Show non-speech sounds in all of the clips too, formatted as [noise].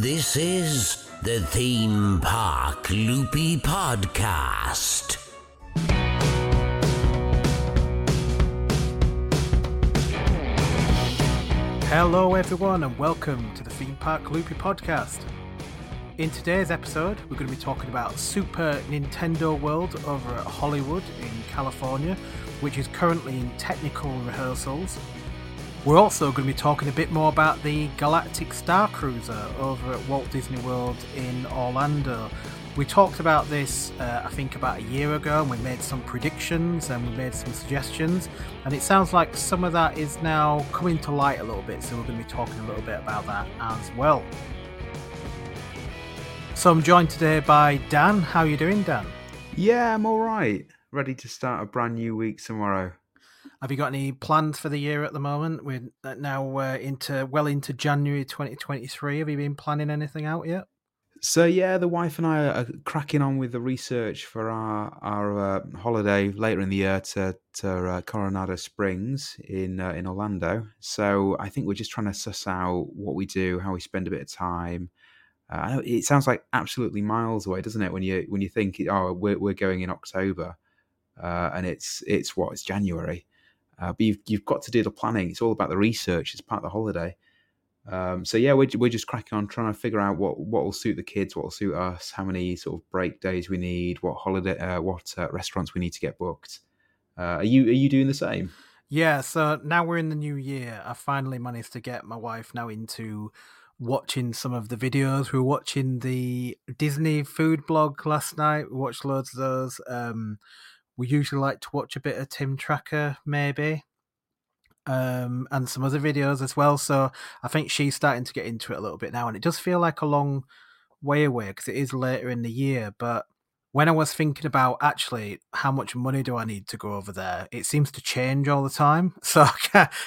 This is the Theme Park Loopy Podcast. Hello, everyone, and welcome to the Theme Park Loopy Podcast. In today's episode, we're going to be talking about Super Nintendo World over at Hollywood in California, which is currently in technical rehearsals. We're also going to be talking a bit more about the Galactic Starcruiser over at Walt Disney World in Orlando. We talked about this, uh, I think, about a year ago, and we made some predictions and we made some suggestions. And it sounds like some of that is now coming to light a little bit, so we're going to be talking a little bit about that as well. So I'm joined today by Dan. How are you doing, Dan? Yeah, I'm all right. Ready to start a brand new week tomorrow. Have you got any plans for the year at the moment? We're now uh, into well into January 2023. Have you been planning anything out yet? So yeah, the wife and I are cracking on with the research for our our uh, holiday later in the year to to uh, Coronado Springs in uh, in Orlando. So I think we're just trying to suss out what we do, how we spend a bit of time. Uh, it sounds like absolutely miles away, doesn't it? When you when you think, oh, we're we're going in October, uh, and it's it's what it's January. Uh, but you've you've got to do the planning. It's all about the research. It's part of the holiday. Um, so yeah, we're we're just cracking on trying to figure out what what will suit the kids, what will suit us, how many sort of break days we need, what holiday, uh, what uh, restaurants we need to get booked. Uh, are you are you doing the same? Yeah. So now we're in the new year. I finally managed to get my wife now into watching some of the videos. We were watching the Disney food blog last night. We watched loads of those. Um, we usually like to watch a bit of Tim Tracker, maybe um, and some other videos as well. So I think she's starting to get into it a little bit now, and it does feel like a long way away because it is later in the year. But when I was thinking about actually how much money do I need to go over there, it seems to change all the time. [laughs] So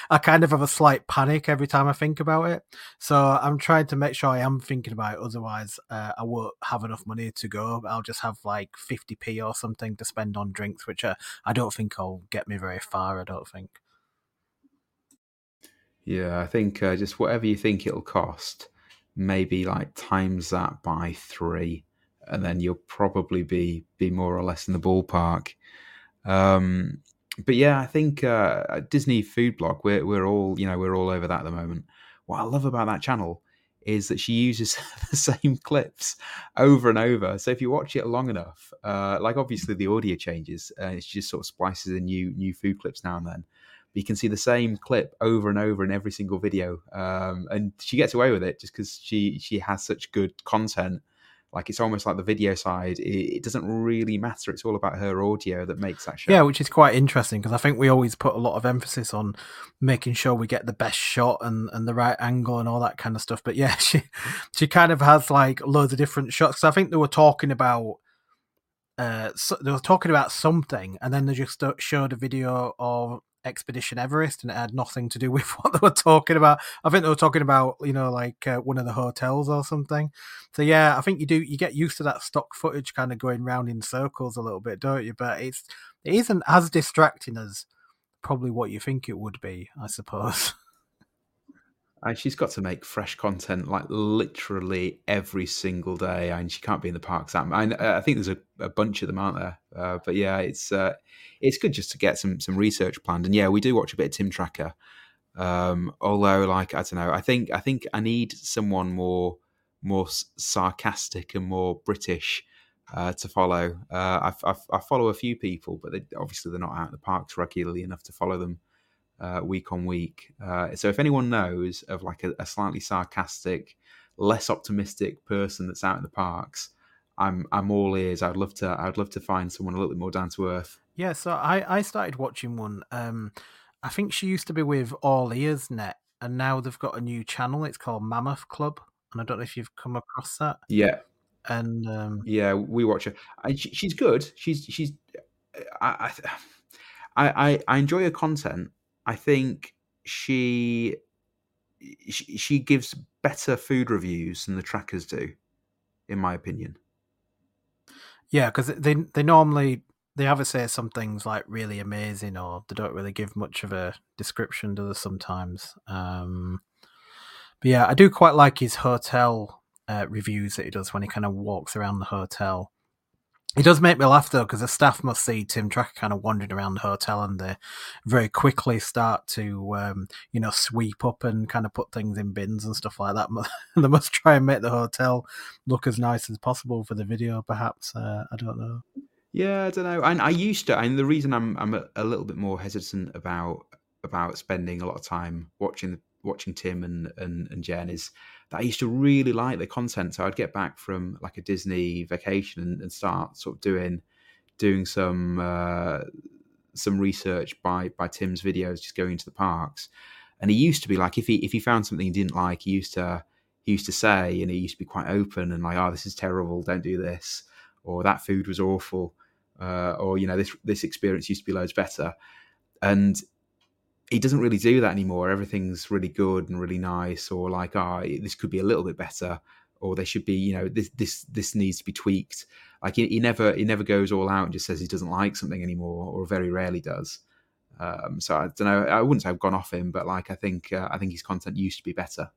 I kind of have a slight panic every time I think about it. So I'm trying to make sure I am thinking about it. Otherwise, uh, I won't have enough money to go. I'll just have like 50p or something to spend on drinks, which uh, I don't think will get me very far. I don't think. Yeah, I think uh, just whatever you think it'll cost, maybe like times that by three, and then you'll probably be be more or less in the ballpark. Um, but yeah, I think uh, Disney Food Blog, we're we're all you know we're all over that at the moment. What I love about that channel is that she uses [laughs] the same clips over and over. So if you watch it long enough, uh, like obviously the audio changes, uh, she just sort of splices in new new food clips now and then But you can see the same clip over and over in every single video. Um, and she gets away with it just because she she has such good content. Like it's almost like the video side. It, doesn't really matter. It's all about her audio that makes that show. Yeah, which is quite interesting because I think we always put a lot of emphasis on making sure we get the best shot and, and the right angle and all that kind of stuff. But yeah, [laughs] she she kind of has like loads of different shots. I think they were talking about uh, so they were talking about something, and then they just showed a video of Expedition Everest, and it had nothing to do [laughs] with what they were talking about. I think they were talking about you know like uh, one of the hotels or something. So yeah, I think you do you get used to that stock footage kind of going round in circles a little bit, don't you? But it's it isn't as distracting as probably what you think it would be, I suppose. [laughs] And she's got to make fresh content like literally every single day, and she can't be in the parks. I, I think there's a, a, bunch of them, aren't there? Uh, but yeah, it's uh, it's good just to get some some research planned. And yeah, we do watch a bit of Tim Tracker. Um, although, like I don't know, I think I think I need someone more more sarcastic and more British uh, to follow. Uh, I, I, I, follow a few people, but they, obviously they're not out in the parks regularly enough to follow them uh, week on week. Uh, so if anyone knows of like a, a, slightly sarcastic, less optimistic person that's out in the parks, I'm I'm all ears. I'd love to I'd love to find someone a little bit more down to earth. Yeah, so I I started watching one. Um, I think she used to be with All Ears Net, and now they've got a new channel. It's called Mammoth Club, and I don't know if you've come across that. Yeah, and um, yeah, we watch her. I, she's good. She's she's. I, I I I enjoy her content. I think she, she she gives better food reviews than the trackers do, in my opinion. Yeah, because they they normally they either say some things like really amazing or they don't really give much of a description to the sometimes. Um, but yeah, I do quite like his hotel uh, reviews that he does when he kind of walks around the hotel. It does make me laugh though, because the staff must see Tim Tracker kind of wandering around the hotel, and they very quickly start to, um, you know, sweep up and kind of put things in bins and stuff like that. [laughs] they must try and make the hotel look as nice as possible for the video, perhaps. Uh, I don't know. Yeah, I don't know. And I used to, and the reason I'm I'm a, a, little bit more hesitant about about spending a lot of time watching watching Tim and and, and Jen is that I used to really like the content. So I'd get back from like a Disney vacation and, and start sort of doing doing some uh, some research by by Tim's videos, just going into the parks. And he used to be like, if he if he found something he didn't like, he used to he used to say, and he used to be quite open and like, oh, this is terrible, don't do this, or that food was awful, uh, or you know, this this experience used to be loads better. And he doesn't really do that anymore. Everything's really good and really nice, or like, ah, oh, this could be a little bit better, or they should be, you know, this this this needs to be tweaked. Like he, he never he never goes all out and just says he doesn't like something anymore, or very rarely does. Um, so I don't know. I wouldn't say I've gone off him, but like I think uh, I think his content used to be better.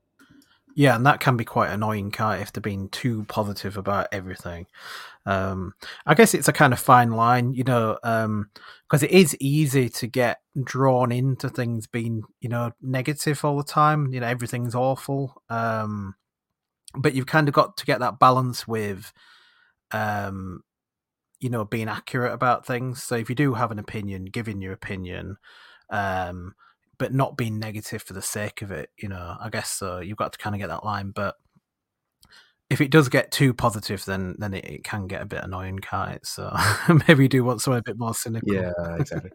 Yeah, and that can be quite annoying, can't if they're being too positive about everything. Um, I guess it's a kind of fine line, you know, because um, it is easy to get drawn into things being, you know, negative all the time. You know, everything's awful. Um, but you've kind of got to get that balance with, um, you know, being accurate about things. So if you do have an opinion, giving your opinion, um, but not being negative for the sake of it. You know, I guess so. You've got to kind of get that line, but if it does get too positive, then then it, it can get a bit annoying, can't it? So [laughs] maybe do want something a bit more cynical. Yeah, exactly.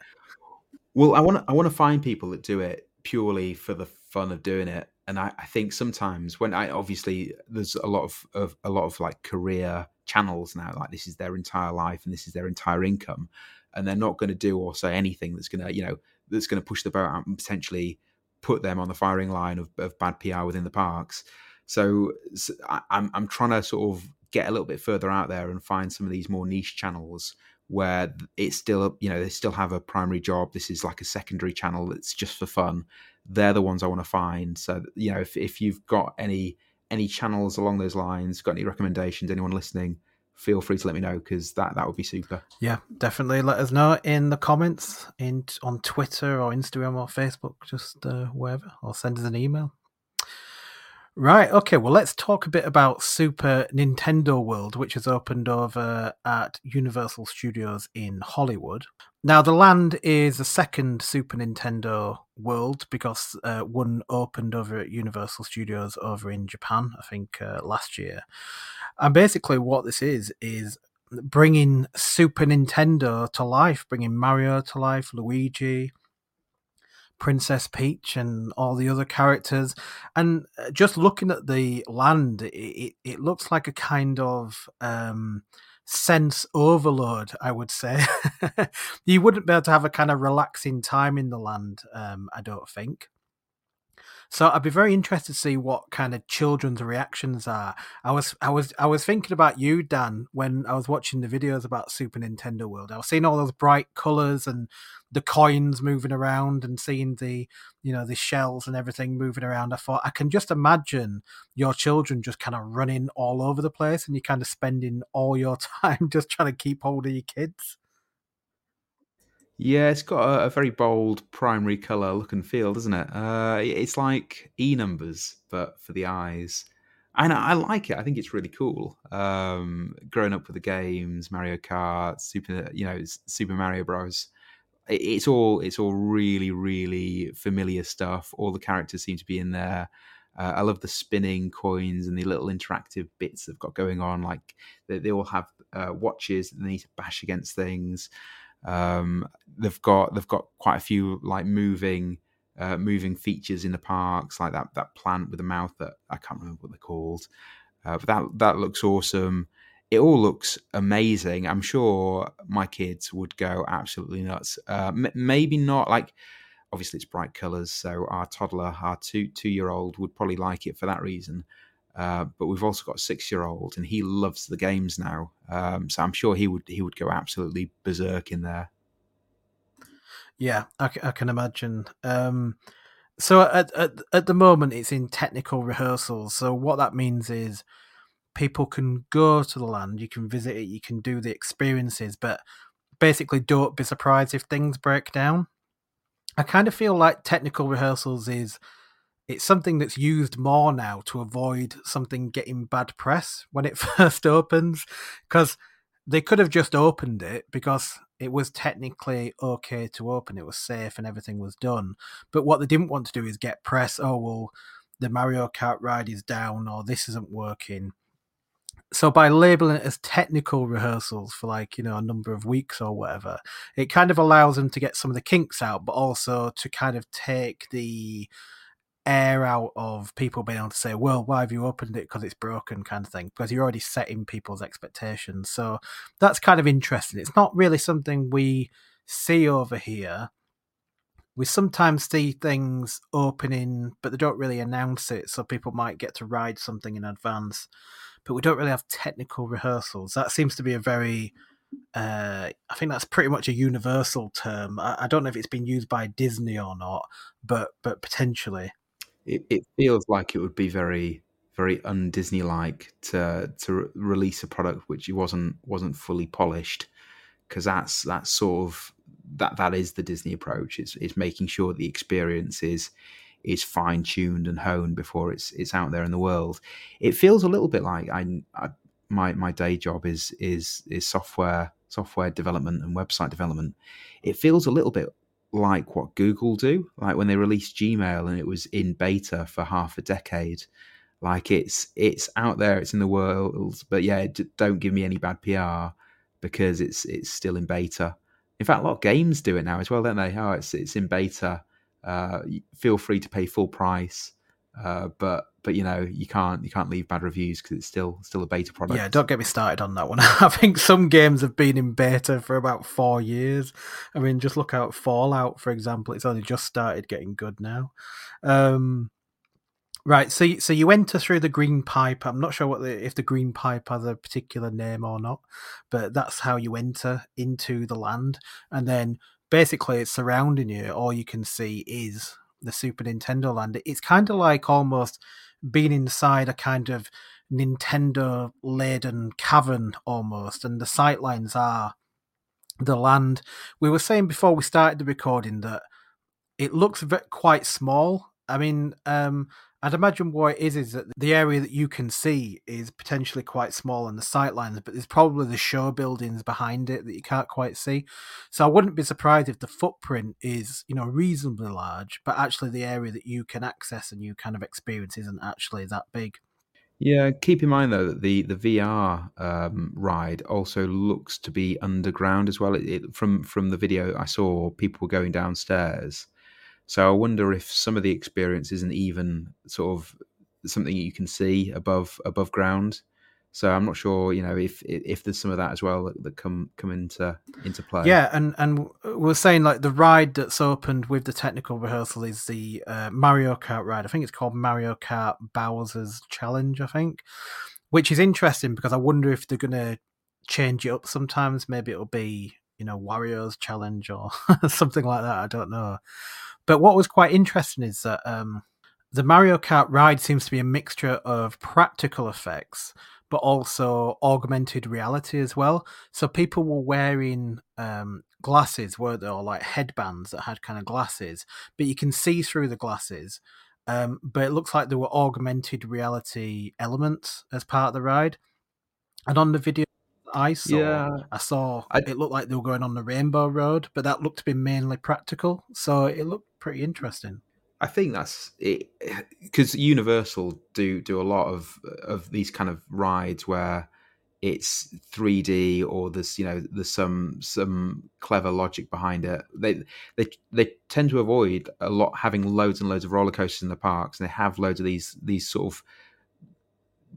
well, I want I want to find people that do it purely for the fun of doing it, and I, I think sometimes when I obviously there's a lot of, of a lot of like career channels now, like this is their entire life and this is their entire income, and they're not going to do or say anything that's going to you know that's going to push the boat out and potentially put them on the firing line of, of bad PR within the parks. So, so I, I'm I'm trying to sort of get a little bit further out there and find some of these more niche channels where it's still you know they still have a primary job. This is like a secondary channel that's just for fun. They're the ones I want to find. So you know if if you've got any any channels along those lines, got any recommendations, anyone listening, feel free to let me know because that that would be super. Yeah, definitely. Let us know in the comments in on Twitter or Instagram or Facebook, just uh, wherever, or send us an email. Right. Okay. Well, let's talk a bit about Super Nintendo World, which has opened over at Universal Studios in Hollywood. Now, the land is the second Super Nintendo World because uh, one opened over at Universal Studios over in Japan, I think, uh, last year. And basically, what this is is bringing Super Nintendo to life, bringing Mario to life, Luigi, Princess Peach and all the other characters. And uh, just looking at the land, it, it, looks like a kind of um, sense overload, I would say. [laughs] you wouldn't be able to have a kind of relaxing time in the land, um, I don't think. So I'd be very interested to see what kind of children's reactions are. I was I was I was thinking about you, Dan, when I was watching the videos about Super Nintendo World. I was seeing all those bright colours and the coins moving around and seeing the you know the shells and everything moving around. I thought I can just imagine your children just kind of running all over the place and you kind of spending all your [laughs] time just trying to keep hold of your kids. Yeah, it's got a, a, very bold primary color look and feel, doesn't it? Uh, it's like E numbers, but for the eyes. And I, I like it. I think it's really cool. Um, growing up with the games, Mario Kart, Super, you know, Super Mario Bros. It, it's all it's all really really familiar stuff. All the characters seem to be in there. Uh, I love the spinning coins and the little interactive bits they've got going on. Like they, they all have uh, watches they need to bash against things. Um, they've got they've got quite a few like moving uh, moving features in the parks, like that that plant with the mouth that I can't remember what they're called, uh, but that that looks awesome. It all looks amazing. I'm sure my kids would go absolutely nuts. Uh, m- maybe not like obviously it's bright colors, so our toddler, our two two year old, would probably like it for that reason. Uh, but we've also got a six year old, and he loves the games now. Um, so I'm sure he would he would go absolutely berserk in there. Yeah, I, I can imagine. Um, so at, at at the moment, it's in technical rehearsals. So what that means is people can go to the land, you can visit it, you can do the experiences, but basically don't be surprised if things break down. I kind of feel like technical rehearsals is it's something that's used more now to avoid something getting bad press when it [laughs] first opens because they could have just opened it because it was technically okay to open it was safe and everything was done. But what they didn't want to do is get press oh well the mario kart ride is down or this isn't working. So by labeling it as technical rehearsals for like you know a number of weeks or whatever it kind of allows them to get some of the kinks out but also to kind of take the air out of people being able to say well why have you opened it because it's broken kind of thing because you're already setting people's expectations so that's kind of interesting it's not really something we see over here we sometimes see things opening but they don't really announce it so people might get to ride something in advance but we don't really have technical rehearsals. That seems to be a very uh, I think that's pretty much a universal term. I, I, don't know if it's been used by Disney or not, but but potentially. It, it feels like it would be very very un Disney like to to re- release a product which wasn't wasn't fully polished because that's that's sort of that that is the Disney approach. It's it's making sure the experience is is fine tuned and honed before it's it's out there in the world. It feels a little bit like I, I my my day job is is is software software development and website development. It feels a little bit like what Google do, like when they released Gmail and it was in beta for half a decade. Like it's it's out there, it's in the world, but yeah, don't give me any bad PR because it's it's still in beta. In fact, a lot of games do it now as well, don't they? Oh, it's it's in beta uh, feel free to pay full price, uh, but but you know you can't you can't leave bad reviews because it's still still a beta product. Yeah, don't get me started on that one. [laughs] I think some games have been in beta for about four years. I mean, just look out Fallout for example. It's only just started getting good now. Um, Right, so so you enter through the green pipe. I'm not sure what the, if the green pipe has a particular name or not, but that's how you enter into the land, and then basically it's surrounding you. All you can see is the Super Nintendo Land. It's kind of like almost being inside a kind of Nintendo laden cavern almost, and the sightlines are the land. We were saying before we started the recording that it looks quite small. I mean, um, I'd imagine what it is is that the area that you can see is potentially quite small on the sightlines, but there's probably the show buildings behind it that you can't quite see. So I wouldn't be surprised if the footprint is, you know, reasonably large, but actually the area that you can access and you kind of experience isn't actually that big. Yeah, keep in mind though that the the VR um, ride also looks to be underground as well. It, it, from from the video I saw, people were going downstairs so I wonder if some of the experience isn't even sort of something you can see above above ground. So I'm not sure, you know, if if there's some of that as well that, that come come into into play. Yeah, and and we're saying like the ride that's opened with the technical rehearsal is the uh, Mario Kart ride. I think it's called Mario Kart Bowser's Challenge. I think, which is interesting because I wonder if they're gonna change it up. Sometimes maybe it'll be you know Wario's Challenge or [laughs] something like that. I don't know. But what was quite interesting is that um, the Mario Kart ride seems to be a mixture of practical effects, but also augmented reality as well. So people were wearing um, glasses, were they, or like headbands that had kind of glasses, but you can see through the glasses. Um, but it looks like there were augmented reality elements as part of the ride. And on the video I saw, yeah. I saw I, it looked like they were going on the Rainbow Road, but that looked to be mainly practical. So it looked pretty interesting. I think that's it because Universal do do a lot of of these kind of rides where it's 3D or there's you know there's some some clever logic behind it. They they they tend to avoid a lot having loads and loads of roller coasters in the parks, and they have loads of these these sort of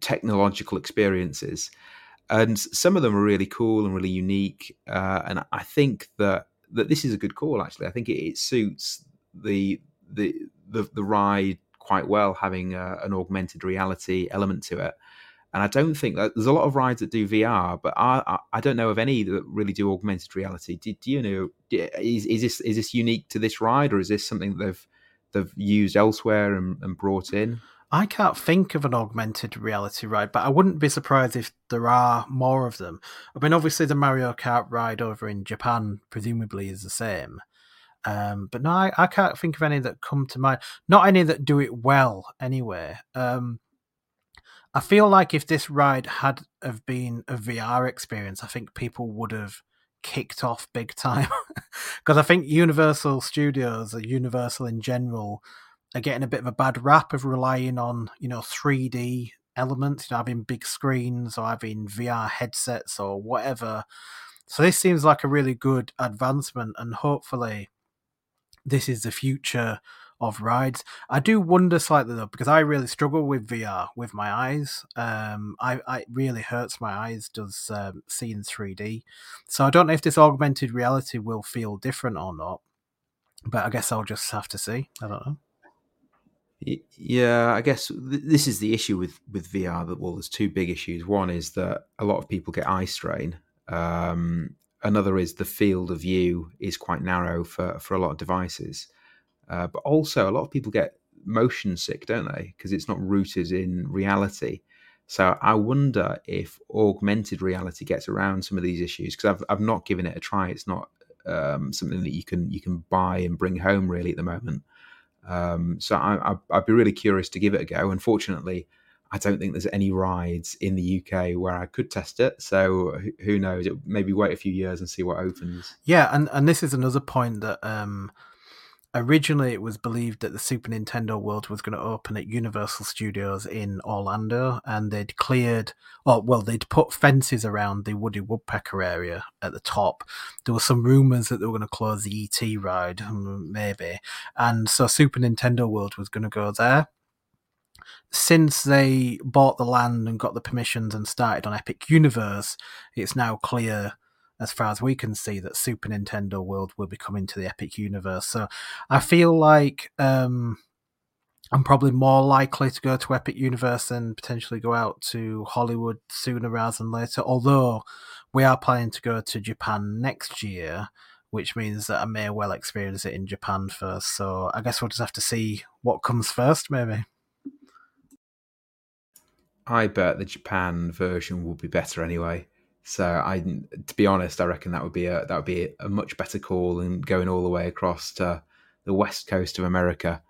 technological experiences, and some of them are really cool and really unique. Uh, and I think that that this is a good call. Actually, I think it, it suits the the the, the ride quite well, having a, an augmented reality element to it. And I don't think that there's a lot of rides that do VR, but I I don't know of any that really do augmented reality. Do, do you know? Is, is this is this unique to this ride, or is this something they've they've used elsewhere and, and brought in? I can't think of an augmented reality ride, but I wouldn't be surprised if there are more of them. I mean, obviously, the Mario Kart ride over in Japan presumably is the same. Um, but no, I, I, can't think of any that come to mind. Not any that do it well, anyway. Um, I feel like if this ride had have been a VR experience, I think people would have kicked off big time [laughs] because I think Universal Studios or Universal in general are getting a bit of a bad rap of relying on you know 3D elements, you know, having big screens or having VR headsets or whatever. So this seems like a really good advancement, and hopefully, this is the future of rides. I do wonder slightly though because I really struggle with VR with my eyes. Um, I, I it really hurts my eyes does um, seeing 3D. So I don't know if this augmented reality will feel different or not. But I guess I'll just have to see. I don't know. Yeah, I guess this is the issue with with VR. That well, there's two big issues. One is that a lot of people get eye strain. Um, another is the field of view is quite narrow for for a lot of devices. Uh, but also, a lot of people get motion sick, don't they? Because it's not rooted in reality. So I wonder if augmented reality gets around some of these issues because I've I've not given it a try. It's not um, something that you can you can buy and bring home really at the moment. Um, so I, would be really curious to give it a go. Unfortunately, I don't think there's any rides in the UK where I could test it. So who knows? It, maybe wait a few years and see what opens. Yeah, and and this is another point that um, originally it was believed that the Super Nintendo World was going to open at Universal Studios in Orlando, and they'd cleared, or well, they'd put fences around the Woody Woodpecker area at the top. There were some rumors that they were going to close the ET ride, hmm, maybe, and so Super Nintendo World was going to go there. Since they bought the land and got the permissions and started on Epic Universe, it's now clear as far as we can see, that Super Nintendo World will be coming to the Epic Universe. So I feel like um, I'm probably more likely to go to Epic Universe and potentially go out to Hollywood sooner rather than later. Although we are planning to go to Japan next year, which means that I may well experience it in Japan first. So I guess we'll just have to see what comes first, maybe. I bet the Japan version will be better anyway. So I, to be honest, I reckon that would be a that would be a much better call than going all the way across to the west coast of America.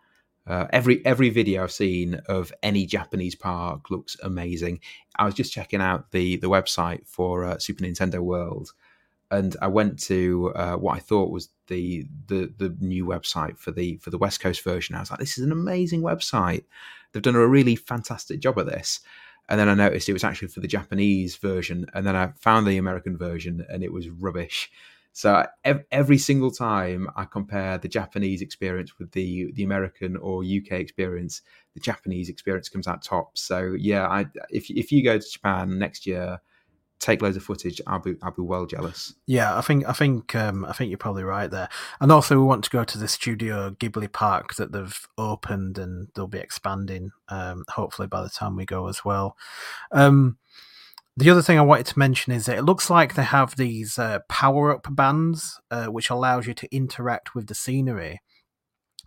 Uh, every every video I've seen of any Japanese park looks amazing. I was just checking out the the website for uh, Super Nintendo World, and I went to uh, what I thought was the, the the new website for the for the West Coast version. I was like, this is an amazing website. They've done a really fantastic job of this and then I noticed it was actually for the Japanese version, and then I found the American version, and it was rubbish. So every single time I compare the Japanese experience with the the American or UK experience, the Japanese experience comes out top. So yeah, I, if if you go to Japan next year, take loads of footage, I'll be I'll be well jealous. Yeah, I think I think um, I think you're probably right there. And also, we want to go to the Studio Ghibli Park that they've opened, and they'll be expanding. Um, hopefully, by the time we go as well. Um, the other thing I wanted to mention is that it looks like they have these uh, power up bands, uh, which allows you to interact with the scenery.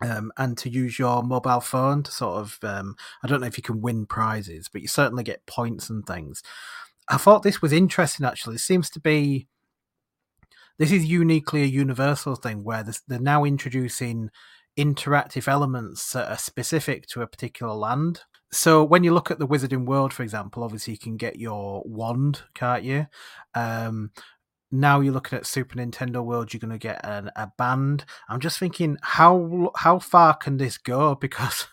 Um, and to use your mobile phone to sort of, um, I don't know if you can win prizes, but you certainly get points and things. I thought this was interesting. Actually, it seems to be this is uniquely a universal thing where they're now introducing interactive elements that are specific to a particular land. So when you look at the Wizarding World, for example, obviously you can get your wand, can't you? Um, now you're looking at Super Nintendo World, you're going to get an, a band. I'm just thinking, how how far can this go? [laughs] Because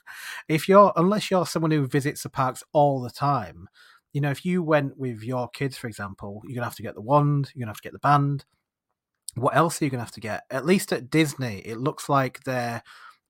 if you're unless you're someone who visits the parks all the time, you know, if you went with your kids, for example, you're gonna have to get the wand, you're gonna have to get the band. What else are you gonna have to get? At least at Disney, it looks like they're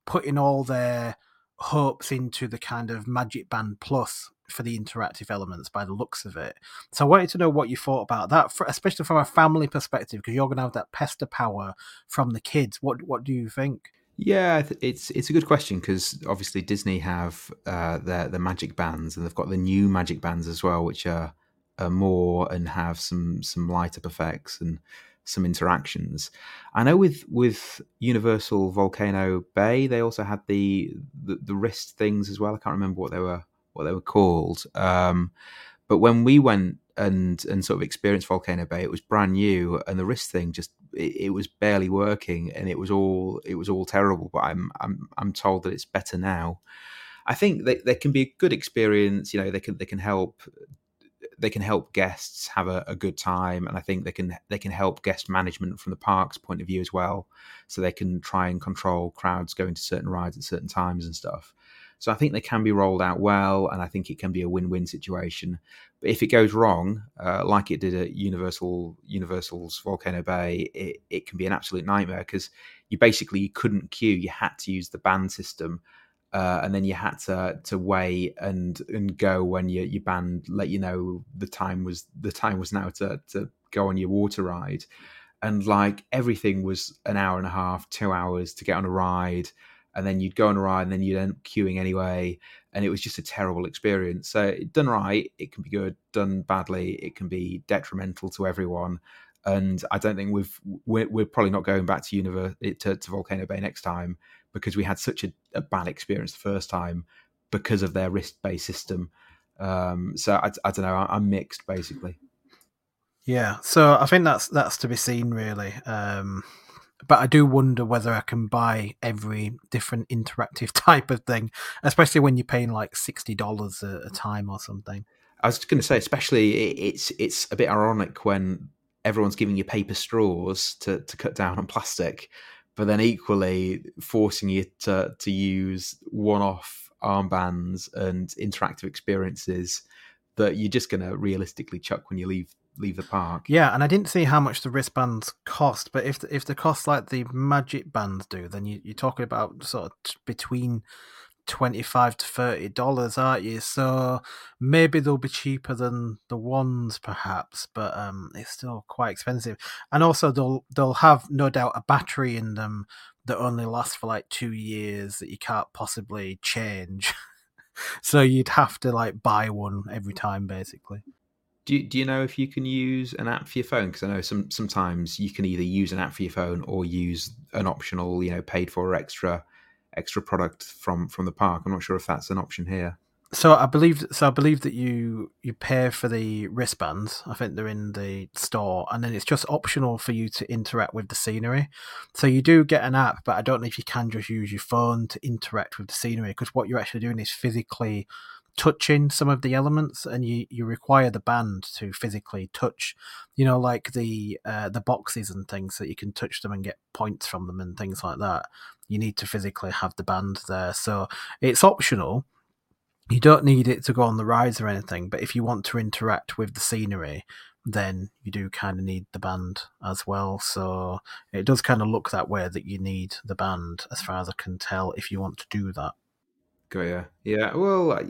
putting all their hopes into the kind of Magic Band Plus for the interactive elements by the looks of it. So I wanted to know what you thought about that, for, especially from a family perspective, because you're going to have that pester power from the kids. What what do you think? Yeah, it's it's a good question because obviously Disney have uh, their the magic bands and they've got the new magic bands as well, which are, are more and have some some light up effects and some interactions. I know with with Universal Volcano Bay, they also had the, the, the wrist things as well. I can't remember what they were what they were called. Um, but when we went and and sort of experienced Volcano Bay, it was brand new, and the wrist thing just it, it, was barely working, and it was all it was all terrible. But I'm I'm I'm told that it's better now. I think that there can be a good experience. You know, they can they can help they can help guests have a, a, good time, and I think they can they can help guest management from the park's point of view as well, so they can try and control crowds going to certain rides at certain times and stuff. So I think they can be rolled out well, and I think it can be a win-win situation. But if it goes wrong, uh, like it did at Universal Universal's Volcano Bay, it, it can be an absolute nightmare because you basically couldn't queue. You had to use the band system, uh, and then you had to to wait and and go when your your band let you know the time was the time was now to to go on your water ride, and like everything was an hour and a half, two hours to get on a ride and then you'd go on a ride and then you'd end up queuing anyway and it was just a terrible experience. So done right it can be good. Done badly it can be detrimental to everyone. And i don't think we've we're, we're probably not going back to universe to, to volcano bay next time because we had such a, a bad experience the first time because of their risk-based system. Um, so I, I don't know i'm mixed basically. Yeah so i think that's that's to be seen really. Um but I do wonder whether I can buy every different interactive [laughs] type of thing, especially when you're paying like sixty dollars a time or something. I was going to say, especially it's it's a bit ironic when everyone's giving you paper straws to to cut down on plastic, but then equally forcing you to to use one-off armbands and interactive experiences that you're just going to realistically chuck when you leave leave the park. Yeah, and I didn't see how much the wristbands cost, but if if the cost like the Magic bands do, then you, you're talking about sort of between twenty five to thirty dollars, aren't you? So maybe they'll be cheaper than the ones, perhaps, but um, it's still quite expensive. And also, they'll they'll have no doubt a battery in them that only lasts for like two years that you can't possibly change. [laughs] so you'd have to like buy one every time, basically. Do you, do you know if you can use an app for your phone? Because I know some sometimes you can either use an app for your phone or use an optional, you know, paid for extra extra product from from the park. I'm not sure if that's an option here. So I believe so. I believe that you you pay for the wristbands. I think they're in the store, and then it's just optional for you to interact with the scenery. So you do get an app, but I don't know if you can just use your phone to interact with the scenery because what you're actually doing is physically touching some of the elements and you, you require the band to physically touch you know like the uh, the boxes and things that you can touch them and get points from them and things like that. You need to physically have the band there. So it's optional. You don't need it to go on the rides or anything but if you want to interact with the scenery then you do kind of need the band as well. So it does kind of look that way that you need the band as far as i can tell if you want to do that Got yeah, yeah. Well, uh,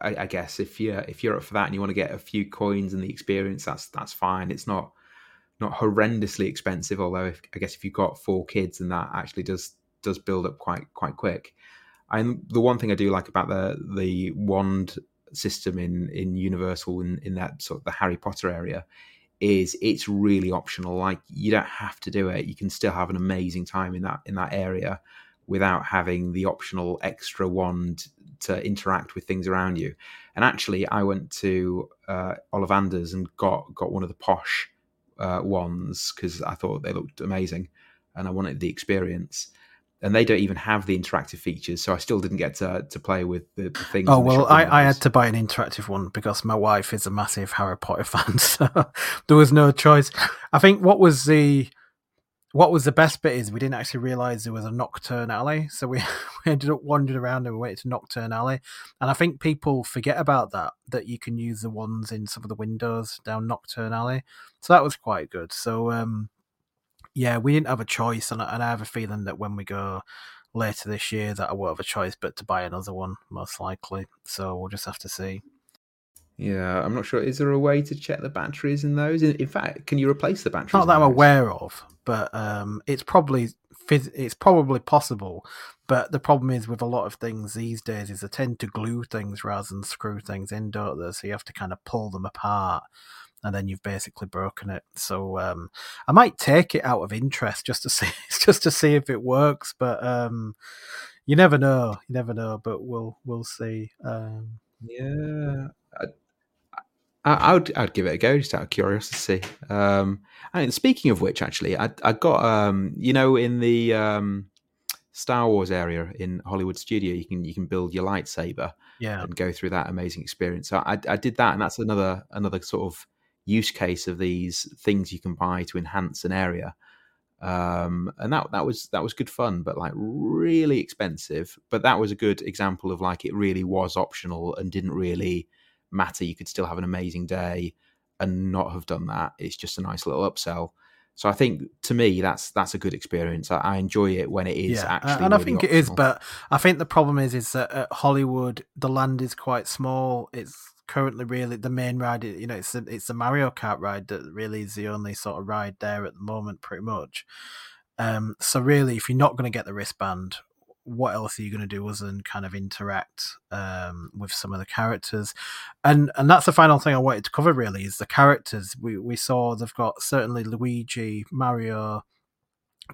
I, I, guess if you if you're up for that and you want to get a few coins and the experience, that's that's fine. It's not not horrendously expensive. Although if, I guess if you've got four kids, and that actually does does build up quite quite quick. And the one thing I do like about the the wand system in in Universal in, in that sort of the Harry Potter area is it's really optional. Like you don't have to do it. You can still have an amazing time in that in that area without having the optional extra wand to interact with things around you. And actually, I went to uh, Ollivanders and got got one of the posh uh, wands because I thought they looked amazing, and I wanted the experience. And they don't even have the interactive features, so I still didn't get to to play with the, the things. Oh well, I, I had to buy an interactive one because my wife is a massive Harry Potter fan, [laughs] so there was no choice. I think what was the what was the best bit is we didn't actually realize there was a Knockturn Alley so we, [laughs] we ended up wandering around and we went to Knockturn Alley. And i think people forget about that that you can use the ones in some of the windows down Knockturn Alley. So that was quite good. So um yeah we didn't have a choice and, and i have a feeling that when we go later this year that i won't have a choice but to buy another one most likely. So we'll just have to see yeah, I'm not sure. Is there a way to check the batteries in those? In, in fact, can you replace the batteries? Not that I'm aware of, but um, it's probably it's probably possible. But the problem is with a lot of things these days is they tend to glue things rather than screw things in, don't they? So you have to kind of pull them apart, and then you've basically broken it. So um, I might take it out of interest just to [laughs] see just to see if it works, but um, you never know. You never know, but we'll we'll see. Um, Yeah, I, I, would I'd give it a go just out of curiosity. Um, and speaking of which, actually, I I got um, you know in the um, Star Wars area in Hollywood Studio, you can you can build your lightsaber Yeah, and go through that amazing experience. So I, I did that, and that's another another sort of use case of these things you can buy to enhance an area. Um, and that that was that was good fun, but like really expensive. But that was a good example of like it really was optional and didn't really matter. You could still have an amazing day and not have done that. It's just a nice little upsell. So I think to me that's that's a good experience. I, I enjoy it when it is yeah, actually, and I really think optional. it is. But I think the problem is, is that at Hollywood the land is quite small. It's currently really the main ride. You know, it's the, it's the Mario Kart ride that really is the only sort of ride there at the moment, pretty much. Um, so really, if you're not going to get the wristband, what else are you going to do other than kind of interact um, with some of the characters? And and that's the final thing I wanted to cover. Really, is the characters. We we saw they've got certainly Luigi, Mario,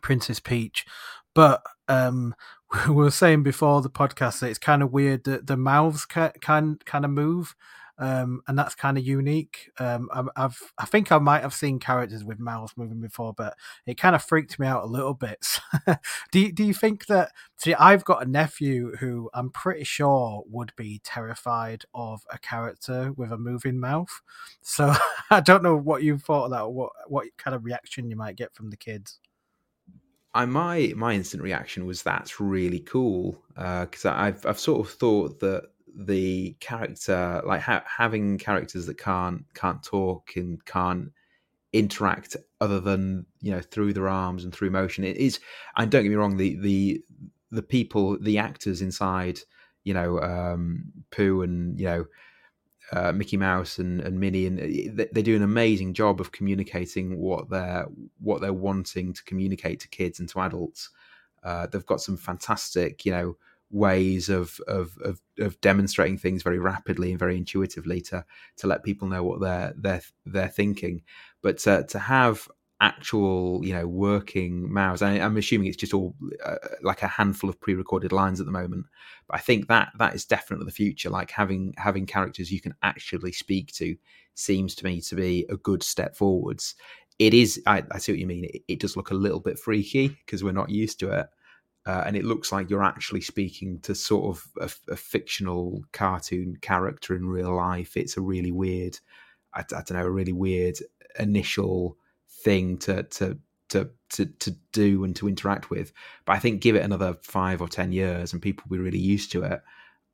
Princess Peach, but um, [laughs] we were saying before the podcast that it's kind of weird that the mouths can can kind of move. Um, and that's kind of unique. Um, I, I've, I think I might have seen characters with mouths moving before, but it kind of freaked me out a little bit. [laughs] do you, do you think that? See, I've got a nephew who I'm pretty sure would be terrified of a character with a moving mouth. So [laughs] I don't know what you thought of that, or what what kind of reaction you might get from the kids. I my my instant reaction was that's really cool because I've I've sort of thought that the character like ha- having characters that can't can't talk and can't interact other than you know through their arms and through motion it is and don't get me wrong the the the people the actors inside you know um pooh and you know uh, Mickey Mouse and, and Minnie, and they, they, do an amazing job of communicating what they're what they're wanting to communicate to kids and to adults. Uh, they've got some fantastic, you know, ways of, of of of demonstrating things very rapidly and very intuitively to to let people know what they're they're they're thinking. But to, to have actual, you know, working mouths. I, am assuming it's just all uh, like a handful of pre-recorded lines at the moment. But I think that that is definitely the future. Like having having characters you can actually speak to seems to me to be a good step forwards. It is. I, I see what you mean. It, it, does look a little bit freaky because we're not used to it. Uh, and it looks like you're actually speaking to sort of a, a, fictional cartoon character in real life. It's a really weird, I, I don't know, a really weird initial thing to to to to to do and to interact with. But I think give it another five or ten years, and people will be really used to it.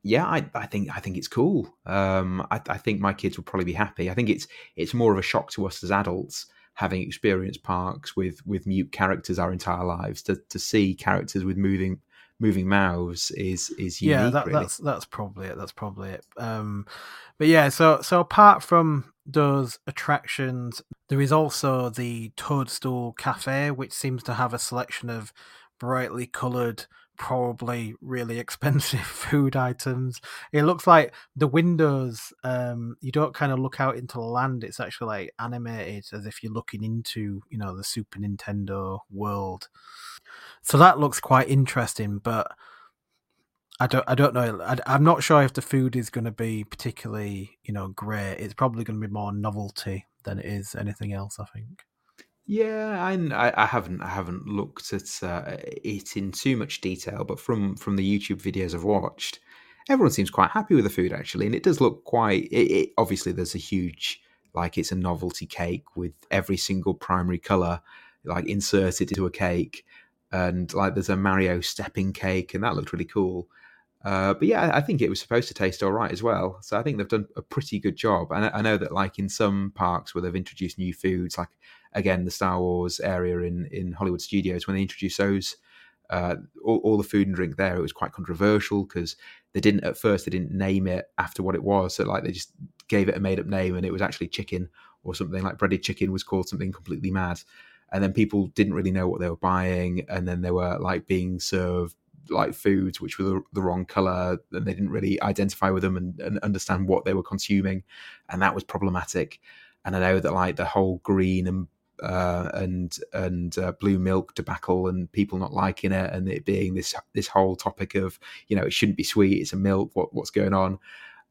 Yeah, I, I think I think it's cool. Um, I, I think my kids will probably be happy. I think it's it's more of a shock to us as adults having experienced parks with with mute characters our entire lives to to see characters with moving moving mouths is is unique, yeah that, really. that's that's probably it that's probably it um but yeah so so apart from those attractions there is also the toadstool cafe which seems to have a selection of brightly colored probably really [laughs] expensive food items it looks like the windows um you don't kind of look out into the land it's actually like animated as if you're looking into you know the super nintendo world so that looks quite interesting, but I don't I don't know. I, am not sure if the food is going to be particularly you know great. It's probably going to be more novelty than it is anything else. I think. Yeah, I, I haven't I haven't looked at uh, it in too much detail, but from from the YouTube videos I've watched, everyone seems quite happy with the food actually, and it does look quite. It, it, obviously, there's a huge like it's a novelty cake with every single primary color like inserted into a cake, and like there's a Mario stepping cake, and that looked really cool. Uh, but yeah, I think it was supposed to taste all right as well. So I think they've done a pretty good job. And I know that like in some parks where they've introduced new foods, like again the Star Wars area in in Hollywood Studios, when they introduced those, uh, all, all, the food and drink there, it was quite controversial because they didn't at first they didn't name it after what it was. So like they just gave it a made up name, and it was actually chicken or something like breaded chicken was called something completely mad. And then people didn't really know what they were buying and then they were like being served like foods which were the, the wrong color and they didn't really identify with them and, and, understand what they were consuming. And that was problematic. And i know that like the whole green and uh, and and uh, blue milk debacle and people not liking it and it being this this whole topic of you know it shouldn't be sweet it's a milk what what's going on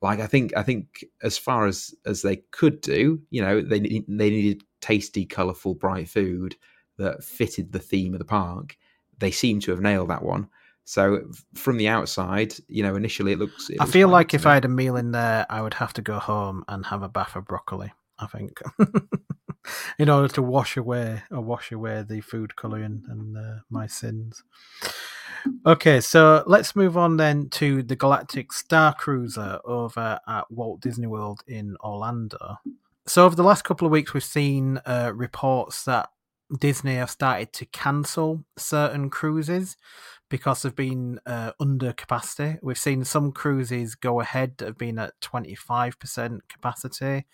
like I think I think as far as as they could do, you know, they they needed tasty, colourful, bright food that fitted the theme of the park. They seem to have nailed that one. So from the outside, you know, initially it looks. It I feel like if I had a meal in there, I would have to go home and have a bath of broccoli. I think, [laughs] in order to wash away or wash away the food colouring and uh, my sins. Okay, so let's move on then to the Galactic Starcruiser over at Walt Disney World in Orlando. So, over the last couple of weeks, we've seen uh, reports that Disney have started to cancel certain cruises because they've been uh, under capacity. We've seen some cruises go ahead that have been at 25% capacity.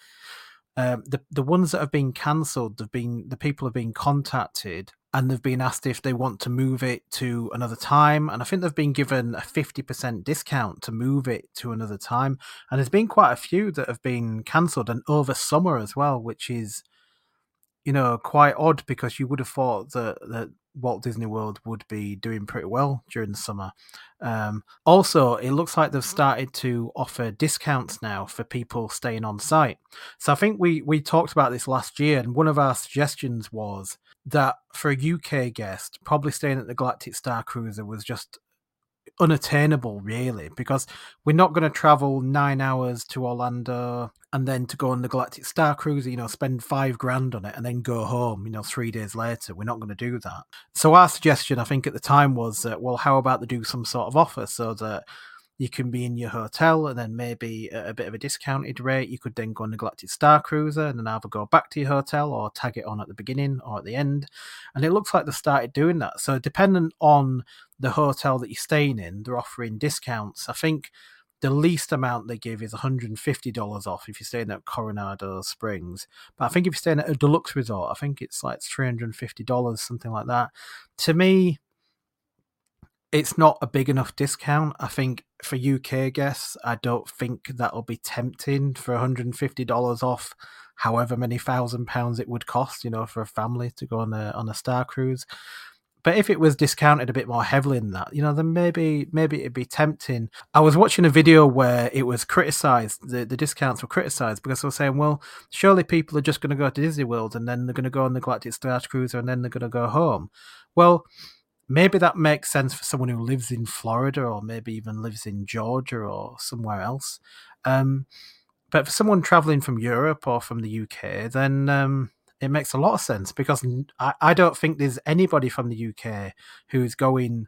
Um, the the ones that have been cancelled have been the people have been contacted and they've been asked if they want to move it to another time. And i think they've been given a 50% discount to move it to another time. And there's been quite a few that have been cancelled and over summer as well which is you know quite odd because you would have thought that, that Walt Disney World would be doing pretty well during the summer. Um, also, it looks like they've started to offer discounts now for people staying on site. So I think we we talked about this last year, and one of our suggestions was that for a UK guest, probably staying at the Galactic Starcruiser was just unattainable, really, because we're not going to travel nine hours to Orlando and then to go on the Galactic Starcruiser, you know, spend five grand on it and then go home, you know, three days later. We're not going to do that. So our suggestion, I think, at the time was well, how about they do some sort of offer so that you can be in your hotel and then maybe a bit of a discounted rate. You could then go on the Galactic Starcruiser and then either go back to your hotel or tag it on at the beginning or at the end. And it looks like they started doing that. So, dependent on the hotel that you're staying in, they're offering discounts. I think the least amount they give is $150 off if you're staying at Coronado Springs. But I think if you're staying at a deluxe resort, I think it's like $350, something like that. To me, it's not a big enough discount. I think for UK guests, I don't think that'll be tempting for $150 off however many thousand pounds it would cost, you know, for a family to go on a on a star cruise. But if it was discounted a bit more heavily than that, you know, then maybe maybe it'd be tempting. I was watching a video where it was criticized, the, the discounts were criticized because they were saying, well, surely people are just going to go to Disney World and then they're going to go on the Galactic Starcruiser and then they're going to go home. Well, maybe that makes sense for someone who lives in Florida or maybe even lives in Georgia or somewhere else. Um, but for someone traveling from Europe or from the UK, then um, it makes a lot of sense because I, I don't think there's anybody from the UK who's going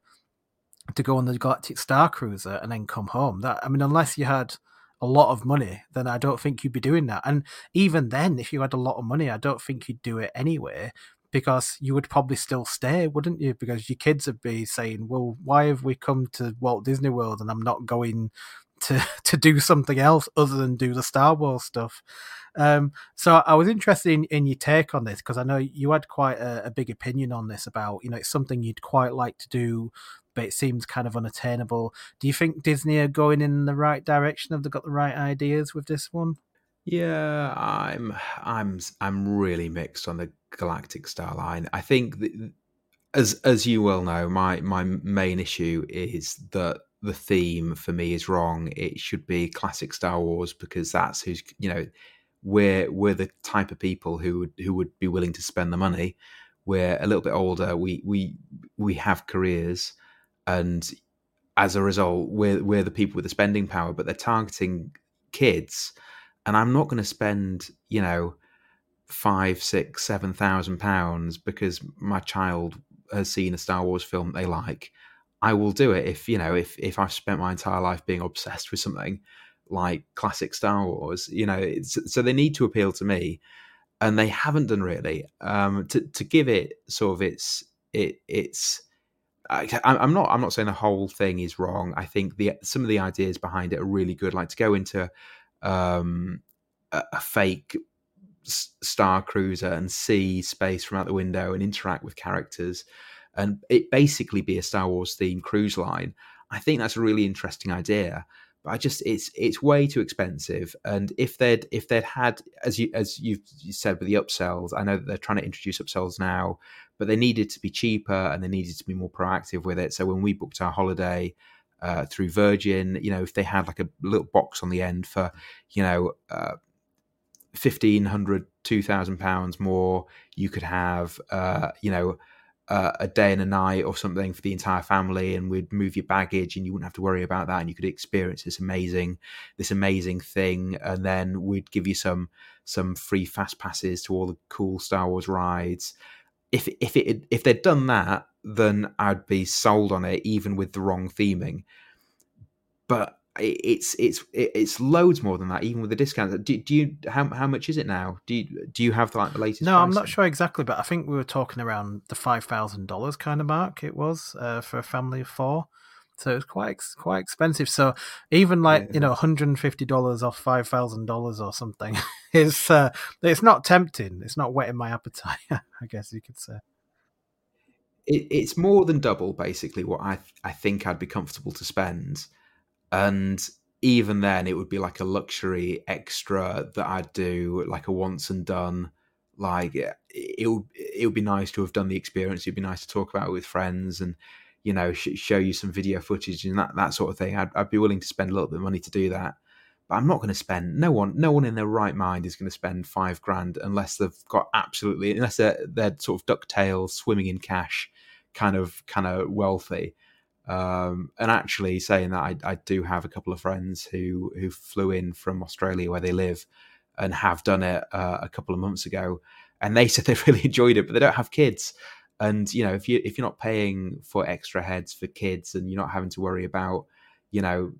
to go on the Galactic Starcruiser and then come home. That I mean, unless you had a lot of money, then I don't think you'd be doing that. And even then, if you had a lot of money, I don't think you'd do it anyway because you would probably still stay, wouldn't you? Because your kids would be saying, "Well, why have we come to Walt Disney World and I'm not going to [laughs] to do something else other than do the Star Wars stuff?" Um, so I was interested in, in your take on this because I know you had quite a, a big opinion on this about you know it's something you'd quite like to do, but it seems kind of unattainable. Do you think Disney are going in the right direction? Have they got the right ideas with this one? Yeah, I'm I'm I'm really mixed on the Galactic Star line. I think that, as as you well know, my my main issue is that the theme for me is wrong. It should be classic Star Wars because that's who's you know we're we're the type of people who would who would be willing to spend the money. We're a little bit older. We we we have careers, and as a result, we're we're the people with the spending power. But they're targeting kids and I'm not going to spend, you know, five, six, seven thousand pounds because my child has seen a Star Wars film they like. I will do it if you know if if I've spent my entire life being obsessed with something like classic Star Wars. You know, so they need to appeal to me, and they haven't done really. Um, to to give it sort of its it it's. I, am not. I'm not saying the whole thing is wrong. I think the some of the ideas behind it are really good. Like to go into um, a, a fake star cruiser and see space from out the window and interact with characters and it basically be a Star Wars themed cruise line. I think that's a really interesting idea. But I just it's it's way too expensive. And if they'd if they'd had as you as you've said with the upsells, I know that they're trying to introduce upsells now, but they needed to be cheaper and they needed to be more proactive with it. So when we booked our holiday, uh, through Virgin. You know, if they had like a little box on the end for, you know, uh, fifteen hundred, two thousand pounds more, you could have, uh, you know, uh, a day and a night or something for the entire family, and we'd move your baggage, and you wouldn't have to worry about that, and you could experience this amazing, this amazing thing, and then we'd give you some some free fast passes to all the cool Star Wars rides. If if it if they'd done that, then I'd be sold on it, even with the wrong theming. But it's it's it's loads more than that, even with the discounts. Do, do you how how much is it now? Do you do you have the, like the latest? No, pricing? I'm not sure exactly, but I think we were talking around the five thousand dollars kind of mark. It was uh, for a family of four, so it's quite quite expensive. So even like yeah. you know, one hundred and fifty dollars off five thousand dollars or something [laughs] is uh, it's not tempting. It's not whetting my appetite. [laughs] I guess you could say. It, it's more than double, basically, what I I think I'd be comfortable to spend and even then it would be like a luxury extra that I'd do like a once and done like it would it would be nice to have done the experience it'd be nice to talk about it with friends and you know sh- show you some video footage and that that sort of thing. I'd, I'd be willing to spend a little bit of money to do that. But I'm not going to spend no one no one in their right mind is going to spend 5 grand unless they've got absolutely unless they're, they're sort of DuckTales swimming in cash kind of kind of wealthy. Um, and actually, saying that, I, I, do have a couple of friends who who flew in from Australia where they live and have done it uh, a couple of months ago, and they [laughs] said they really enjoyed it, but they don't have kids. And you know, if you if you're not paying for extra heads for kids, and you're not having to worry about, you know,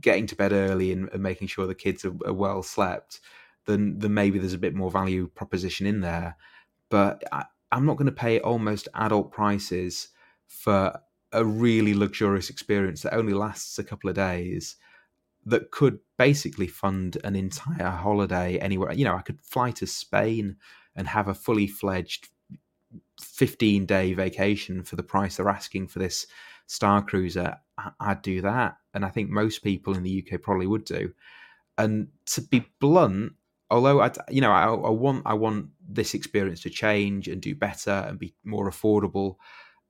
getting to bed early and, and making sure the kids are, are, well slept, then then maybe there's a bit more value proposition in there. But I, I'm not going to pay almost adult prices for a really luxurious experience that only lasts a couple of days that could basically fund an entire holiday anywhere. You know, I could fly to Spain and have a fully fledged 15 day vacation for the price they're asking for this Star Cruiser. I'd do that. And I think most people in the UK probably would do. And to be blunt, although I, you know, I, I want, I want this experience to change and do better and be more affordable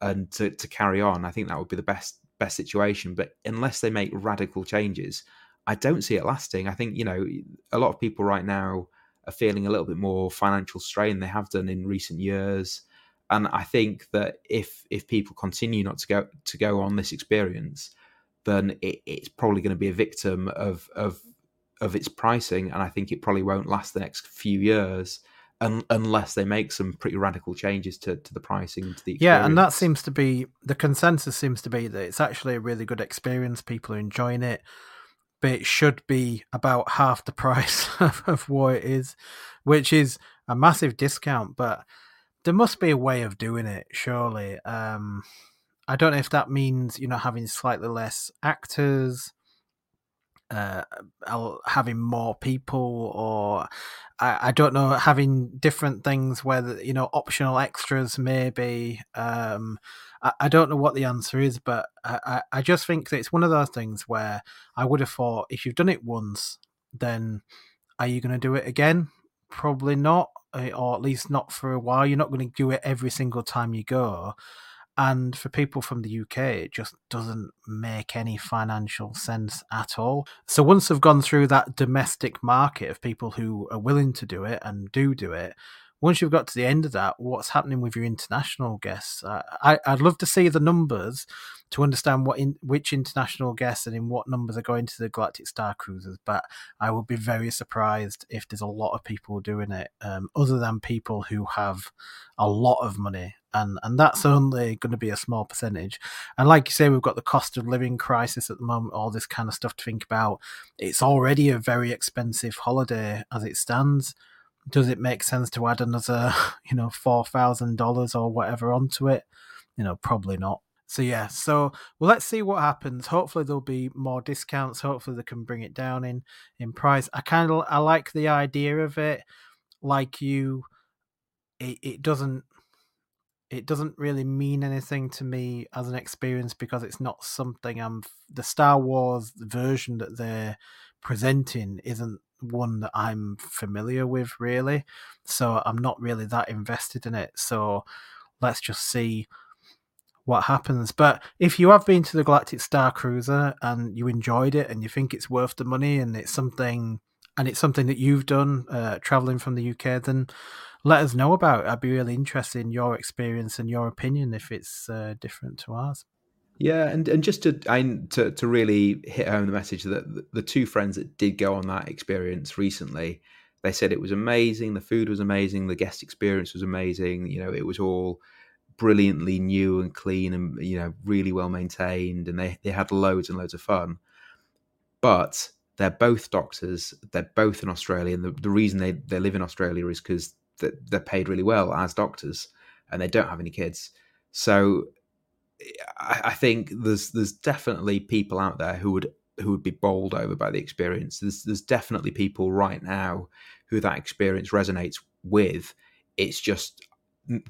and to, to carry on, I think that would be the best best situation. But unless they make radical changes, I don't see it lasting. I think you know a lot of people right now are feeling a little bit more financial strain they have done in recent years, and I think that if if people continue not to go to go on this experience, then it, it's probably going to be a victim of of of its pricing, and I think it probably won't last the next few years un- unless they make some pretty radical changes to, to the pricing to the experience. yeah and that seems to be the consensus seems to be that it's actually a really good experience. People are enjoying it. But it should be about half the [laughs] price of, of what it is which is a massive discount. But there must be a way of doing it surely. Um i don't know if that means you know having slightly less actors uh, having more people or I, I, don't know having different things where you know optional extras maybe um, I, I, don't know what the answer is but I, I just think that it's one of those things where I would have thought if you've done it once then are you going to do it again? Probably not or at least not for a while you're not going to do it every single time you go and for people from the UK, it just doesn't make any financial sense at all. So once they've gone through that domestic market of people who are willing to do it and do do it, once you've got to the end of that, what's happening with your international guests? Uh, I, I'd love to see the numbers to understand what in which international guests and in what numbers are going to the Galactic Starcruisers. But I would be very surprised if there's a lot of people doing it, um, other than people who have a lot of money. And, and that's only going to be a small percentage. And like you say, we've got the cost of living crisis at the moment, all this kind of stuff to think about. It's already a very expensive holiday as it stands does it make sense to add another, [laughs] you know, four thousand dollars or whatever onto it? You know, probably not. So yeah, so well, let's see what happens. Hopefully there'll be more discounts. Hopefully they can bring it down in in price. I kind of I like the idea of it. Like you, it it doesn't it doesn't really mean anything to me as an experience because it's not something I'm the Star Wars version that they're presenting isn't one that I'm familiar with really. So I'm not really that invested in it. So let's just see what happens. But if you have been to the Galactic Starcruiser and you enjoyed it and you think it's worth the money and it's something and it's something that you've done uh, traveling from the UK, then let us know about it. I'd be really interested in your experience and your opinion if it's uh, different to ours. Yeah, and, and just to, I, to to really hit home the message that the two friends that did go on that experience recently, they said it was amazing. The food was amazing. The guest experience was amazing. You know, it was all brilliantly new and clean and you know really well maintained, and they they had loads and loads of fun. But they're both doctors. They're both in Australia, and the, the reason they they live in Australia is because they're paid really well as doctors, and they don't have any kids. So I, think there's there's definitely people out there who would who would be bowled over by the experience. There's there's definitely people right now who that experience resonates with. It's just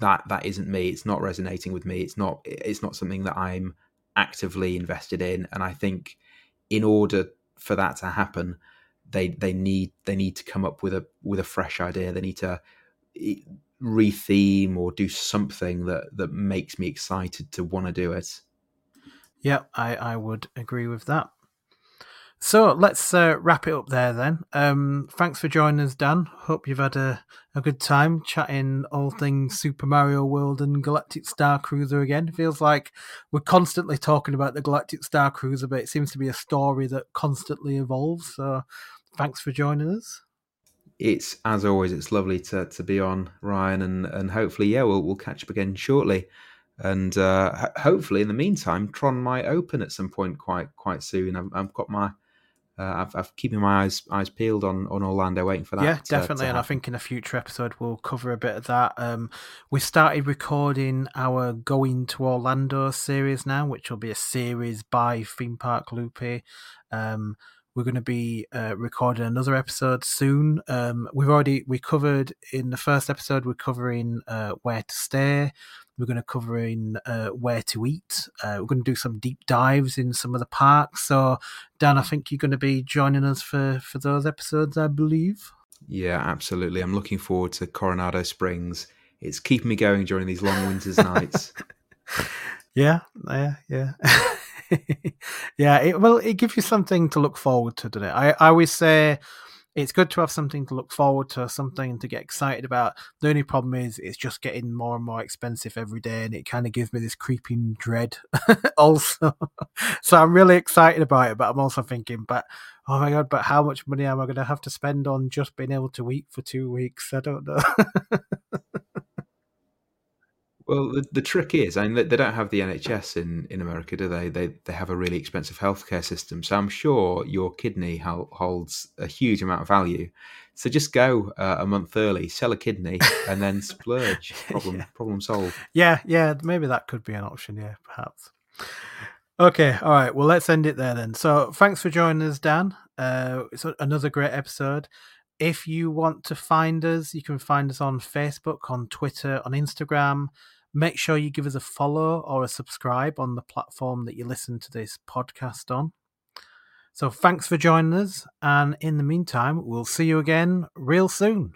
that that isn't me. It's not resonating with me. It's not it's not something that I'm actively invested in. And I think in order for that to happen, they they need they need to come up with a with a fresh idea. They need to retheme or do something that that makes me excited to want to do it. Yeah, I I would agree with that. So let's uh, wrap it up there then. Um, thanks for joining us, Dan. Hope you've had a, a good time chatting all things Super Mario World and Galactic Starcruiser again. feels like we're constantly talking about the Galactic Starcruiser, but it seems to be a story that constantly evolves. So thanks for joining us it's as always, it's lovely to to be on Ryan, and and hopefully, yeah, we'll we'll catch up again shortly, and uh, hopefully, in the meantime, Tron might open at some point quite quite soon. I've, I've got my uh, I've, I've keeping my eyes eyes peeled on, on Orlando, waiting for that. Yeah, definitely. and I think in a future episode we'll cover a bit of that. Um, we started recording our Going to Orlando series now, which will be a series by Theme Park Loopy. Um, we're going to be uh, recording another episode soon. Um, we've already we covered in the first episode. We're covering uh, where to stay. We're going to cover in uh, where to eat. Uh, we're going to do some deep dives in some of the parks. So, Dan, I think you're going to be joining us for for those episodes, I believe. Yeah, absolutely. I'm looking forward to Coronado Springs. It's keeping me going during these long winter's [laughs] nights. Yeah, yeah, yeah. [laughs] yeah, it, well, it gives you something to look forward to, doesn't it? I, I always say it's good to have something to look forward to, something to get excited about. The only problem is it's just getting more and more expensive every day, and it kind of gives me this creeping dread [laughs] also. so I'm really excited about it, but I'm also thinking, but oh my god, but how much money am I going to have to spend on just being able to eat for two weeks? I don't know. [laughs] Well, the, the trick is, I mean, they don't have the NHS in, in America, do they? They they have a really expensive healthcare system. So I'm sure your kidney holds a huge amount of value. So just go uh, a month early, sell a kidney, and then [laughs] splurge. Problem yeah. problem solved. Yeah, yeah, maybe that could be an option. Yeah, perhaps. Okay, all right. Well, let's end it there then. So thanks for joining us, Dan. Uh, it's another great episode. If you want to find us, you can find us on Facebook, on Twitter, on Instagram. Make sure you give us a follow or a subscribe on the platform that you listen to this podcast on. So thanks for joining us. And in the meantime, we'll see you again real soon.